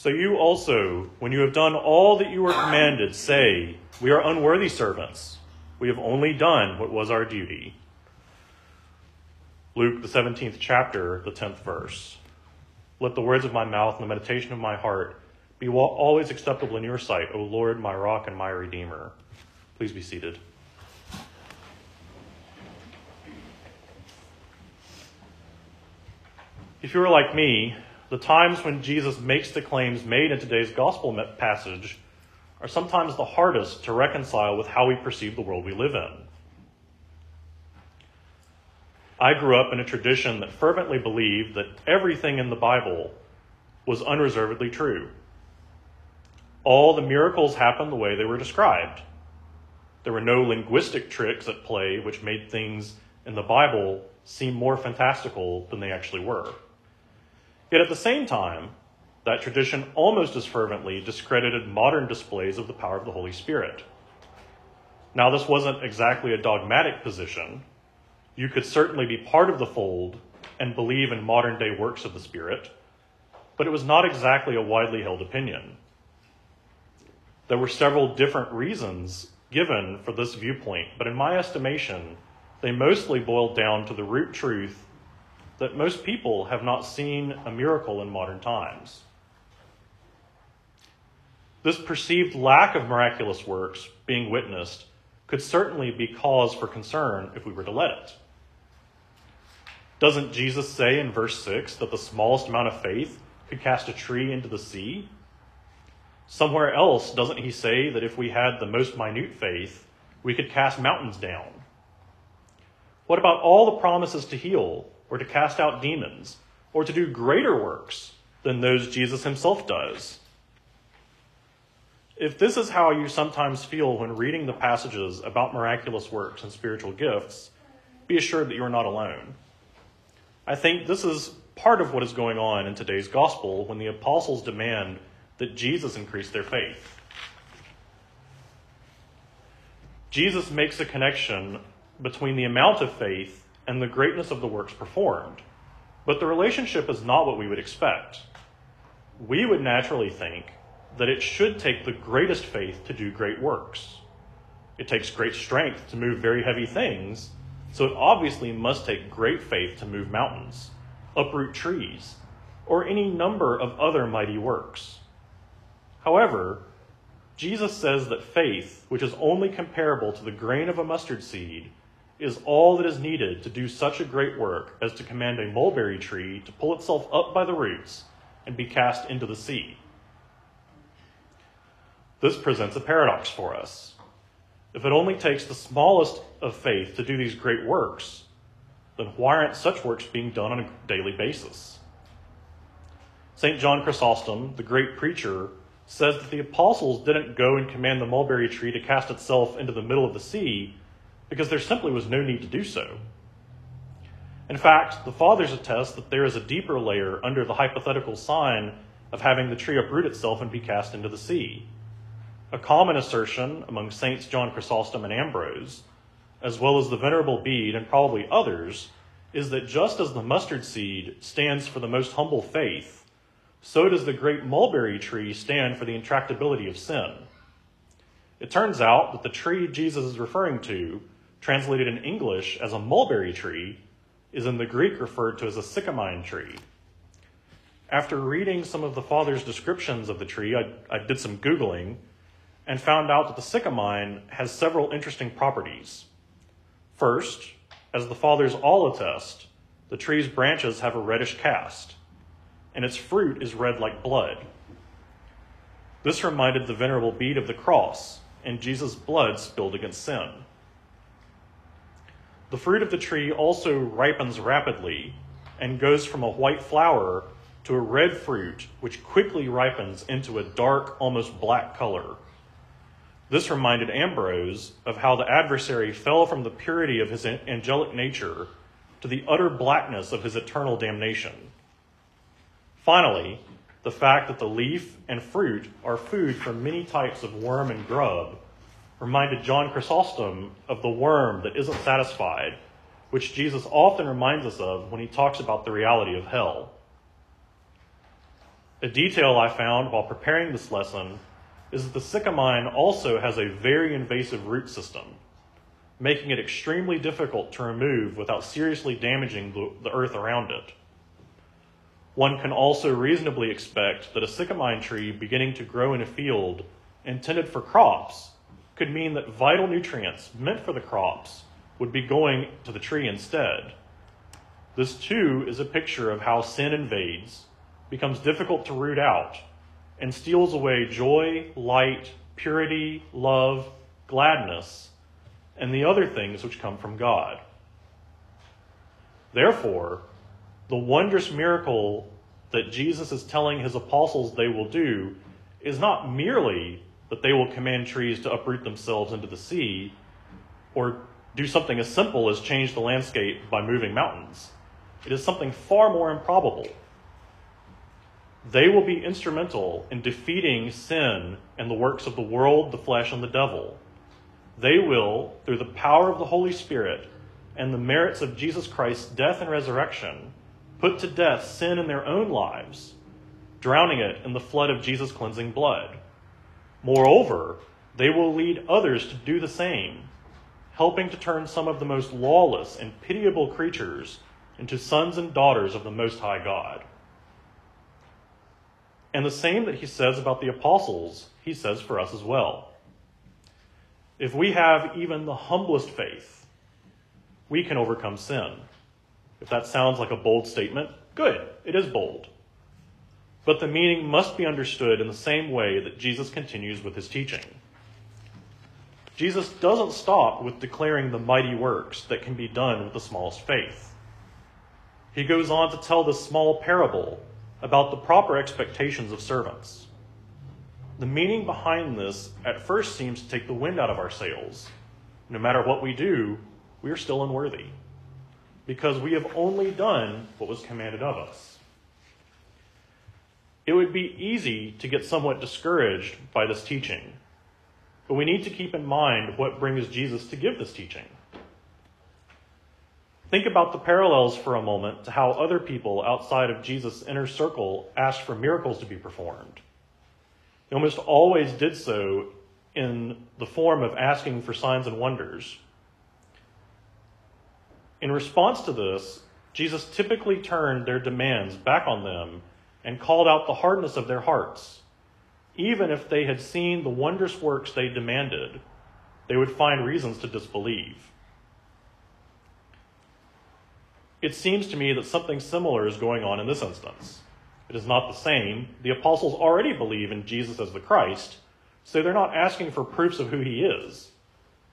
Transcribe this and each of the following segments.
So you also, when you have done all that you were commanded, say, We are unworthy servants. We have only done what was our duty. Luke, the 17th chapter, the 10th verse. Let the words of my mouth and the meditation of my heart be always acceptable in your sight, O Lord, my rock and my redeemer. Please be seated. If you are like me, the times when Jesus makes the claims made in today's gospel passage are sometimes the hardest to reconcile with how we perceive the world we live in. I grew up in a tradition that fervently believed that everything in the Bible was unreservedly true. All the miracles happened the way they were described. There were no linguistic tricks at play which made things in the Bible seem more fantastical than they actually were. Yet at the same time, that tradition almost as fervently discredited modern displays of the power of the Holy Spirit. Now, this wasn't exactly a dogmatic position. You could certainly be part of the fold and believe in modern day works of the Spirit, but it was not exactly a widely held opinion. There were several different reasons given for this viewpoint, but in my estimation, they mostly boiled down to the root truth that most people have not seen a miracle in modern times. This perceived lack of miraculous works being witnessed could certainly be cause for concern if we were to let it. Doesn't Jesus say in verse 6 that the smallest amount of faith could cast a tree into the sea? Somewhere else, doesn't he say that if we had the most minute faith, we could cast mountains down? What about all the promises to heal or to cast out demons, or to do greater works than those Jesus himself does. If this is how you sometimes feel when reading the passages about miraculous works and spiritual gifts, be assured that you are not alone. I think this is part of what is going on in today's gospel when the apostles demand that Jesus increase their faith. Jesus makes a connection between the amount of faith and the greatness of the works performed. But the relationship is not what we would expect. We would naturally think that it should take the greatest faith to do great works. It takes great strength to move very heavy things, so it obviously must take great faith to move mountains, uproot trees, or any number of other mighty works. However, Jesus says that faith, which is only comparable to the grain of a mustard seed, is all that is needed to do such a great work as to command a mulberry tree to pull itself up by the roots and be cast into the sea. This presents a paradox for us. If it only takes the smallest of faith to do these great works, then why aren't such works being done on a daily basis? St. John Chrysostom, the great preacher, says that the apostles didn't go and command the mulberry tree to cast itself into the middle of the sea because there simply was no need to do so. In fact, the fathers attest that there is a deeper layer under the hypothetical sign of having the tree uproot itself and be cast into the sea. A common assertion among Saints John Chrysostom and Ambrose, as well as the Venerable Bede and probably others, is that just as the mustard seed stands for the most humble faith, so does the great mulberry tree stand for the intractability of sin. It turns out that the tree Jesus is referring to translated in English as a mulberry tree, is in the Greek referred to as a sycamine tree. After reading some of the father's descriptions of the tree, I, I did some Googling and found out that the sycamine has several interesting properties. First, as the fathers all attest, the tree's branches have a reddish cast, and its fruit is red like blood. This reminded the Venerable Bede of the cross and Jesus' blood spilled against sin. The fruit of the tree also ripens rapidly and goes from a white flower to a red fruit, which quickly ripens into a dark, almost black color. This reminded Ambrose of how the adversary fell from the purity of his angelic nature to the utter blackness of his eternal damnation. Finally, the fact that the leaf and fruit are food for many types of worm and grub reminded John Chrysostom of the worm that isn't satisfied, which Jesus often reminds us of when he talks about the reality of hell. A detail I found while preparing this lesson is that the sycamine also has a very invasive root system, making it extremely difficult to remove without seriously damaging the, the earth around it. One can also reasonably expect that a sycamine tree beginning to grow in a field intended for crops could mean that vital nutrients meant for the crops would be going to the tree instead. This too is a picture of how sin invades, becomes difficult to root out, and steals away joy, light, purity, love, gladness, and the other things which come from God. Therefore, the wondrous miracle that Jesus is telling his apostles they will do is not merely that they will command trees to uproot themselves into the sea or do something as simple as change the landscape by moving mountains. It is something far more improbable. They will be instrumental in defeating sin and the works of the world, the flesh, and the devil. They will, through the power of the Holy Spirit and the merits of Jesus Christ's death and resurrection, put to death sin in their own lives, drowning it in the flood of Jesus' cleansing blood. Moreover, they will lead others to do the same, helping to turn some of the most lawless and pitiable creatures into sons and daughters of the Most High God. And the same that he says about the apostles, he says for us as well. If we have even the humblest faith, we can overcome sin. If that sounds like a bold statement, good, it is bold. But the meaning must be understood in the same way that Jesus continues with his teaching. Jesus doesn't stop with declaring the mighty works that can be done with the smallest faith. He goes on to tell this small parable about the proper expectations of servants. The meaning behind this at first seems to take the wind out of our sails. No matter what we do, we are still unworthy because we have only done what was commanded of us. It would be easy to get somewhat discouraged by this teaching, but we need to keep in mind what brings Jesus to give this teaching. Think about the parallels for a moment to how other people outside of Jesus' inner circle asked for miracles to be performed. They almost always did so in the form of asking for signs and wonders. In response to this, Jesus typically turned their demands back on them and called out the hardness of their hearts. Even if they had seen the wondrous works they demanded, they would find reasons to disbelieve. It seems to me that something similar is going on in this instance. It is not the same. The apostles already believe in Jesus as the Christ, so they're not asking for proofs of who he is.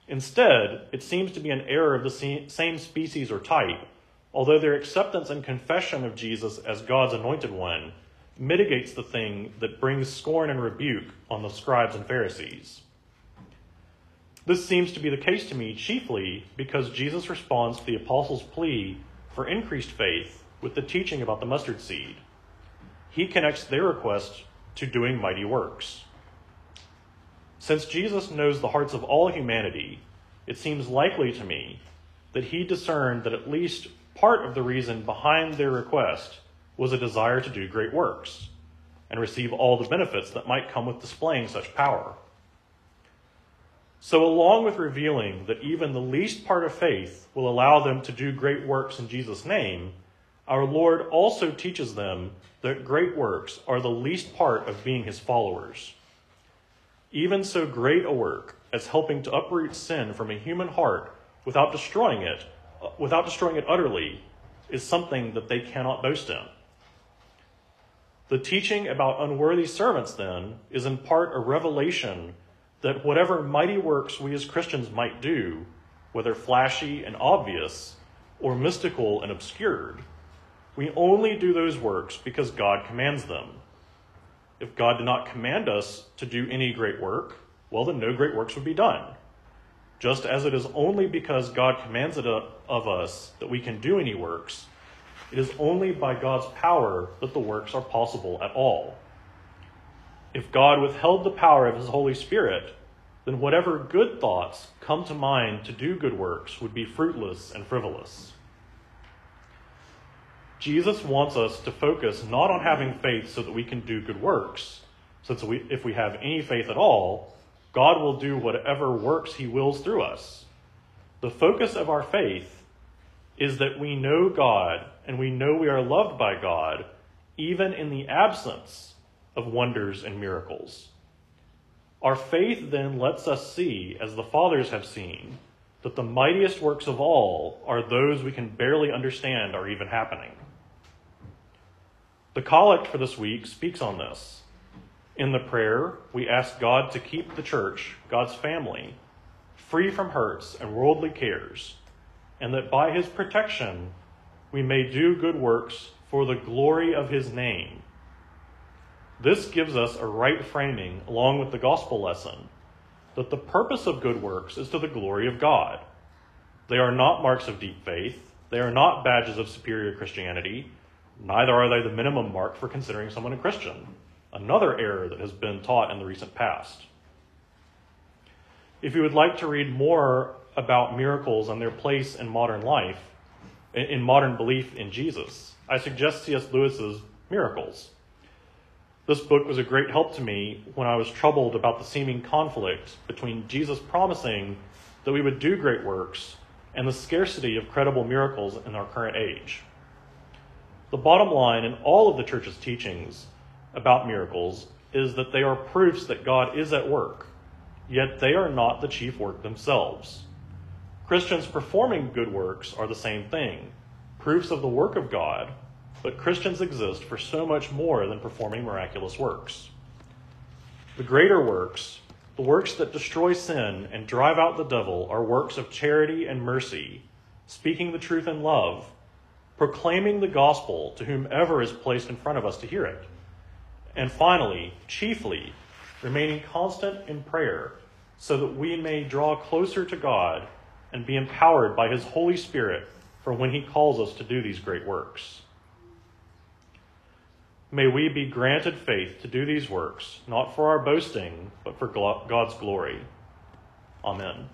Instead, it seems to be an error of the same species or type, although their acceptance and confession of Jesus as God's anointed one mitigates the thing that brings scorn and rebuke on the scribes and Pharisees. This seems to be the case to me chiefly because Jesus responds to the apostles' plea for increased faith with the teaching about the mustard seed. He connects their request to doing mighty works. Since Jesus knows the hearts of all humanity, it seems likely to me that he discerned that at least part of the reason behind their request was a desire to do great works and receive all the benefits that might come with displaying such power. So, along with revealing that even the least part of faith will allow them to do great works in Jesus' name, our Lord also teaches them that great works are the least part of being his followers. Even so great a work as helping to uproot sin from a human heart without destroying it, without destroying it utterly, is something that they cannot boast in. The teaching about unworthy servants, then, is in part a revelation that whatever mighty works we as Christians might do, whether flashy and obvious or mystical and obscured, we only do those works because God commands them. If God did not command us to do any great work, well, then no great works would be done. Just as it is only because God commands it of us that we can do any works, it is only by God's power that the works are possible at all. If God withheld the power of his Holy Spirit, then whatever good thoughts come to mind to do good works would be fruitless and frivolous. Jesus wants us to focus not on having faith so that we can do good works, since we, if we have any faith at all, God will do whatever works he wills through us. The focus of our faith is that we know God and we know we are loved by God, even in the absence of wonders and miracles. Our faith then lets us see, as the fathers have seen, that the mightiest works of all are those we can barely understand are even happening. The collect for this week speaks on this. In the prayer, we ask God to keep the church, God's family, free from hurts and worldly cares, and that by his protection we may do good works for the glory of his name. This gives us a right framing along with the gospel lesson that the purpose of good works is to the glory of God. They are not marks of deep faith, they are not badges of superior Christianity, neither are they the minimum mark for considering someone a Christian, another error that has been taught in the recent past. If you would like to read more about miracles and their place in modern life, in modern belief in Jesus, I suggest C.S. Lewis's Miracles. This book was a great help to me when I was troubled about the seeming conflict between Jesus promising that we would do great works and the scarcity of credible miracles in our current age. The bottom line in all of the church's teachings about miracles is that they are proofs that God is at work, yet they are not the chief work themselves. Christians performing good works are the same thing, proofs of the work of God, but Christians exist for so much more than performing miraculous works. The greater works, the works that destroy sin and drive out the devil, are works of charity and mercy, speaking the truth in love, proclaiming the gospel to whomever is placed in front of us to hear it. And finally, chiefly, remaining constant in prayer so that we may draw closer to God and be empowered by His Holy Spirit for when He calls us to do these great works. May we be granted faith to do these works, not for our boasting, but for God's glory. Amen.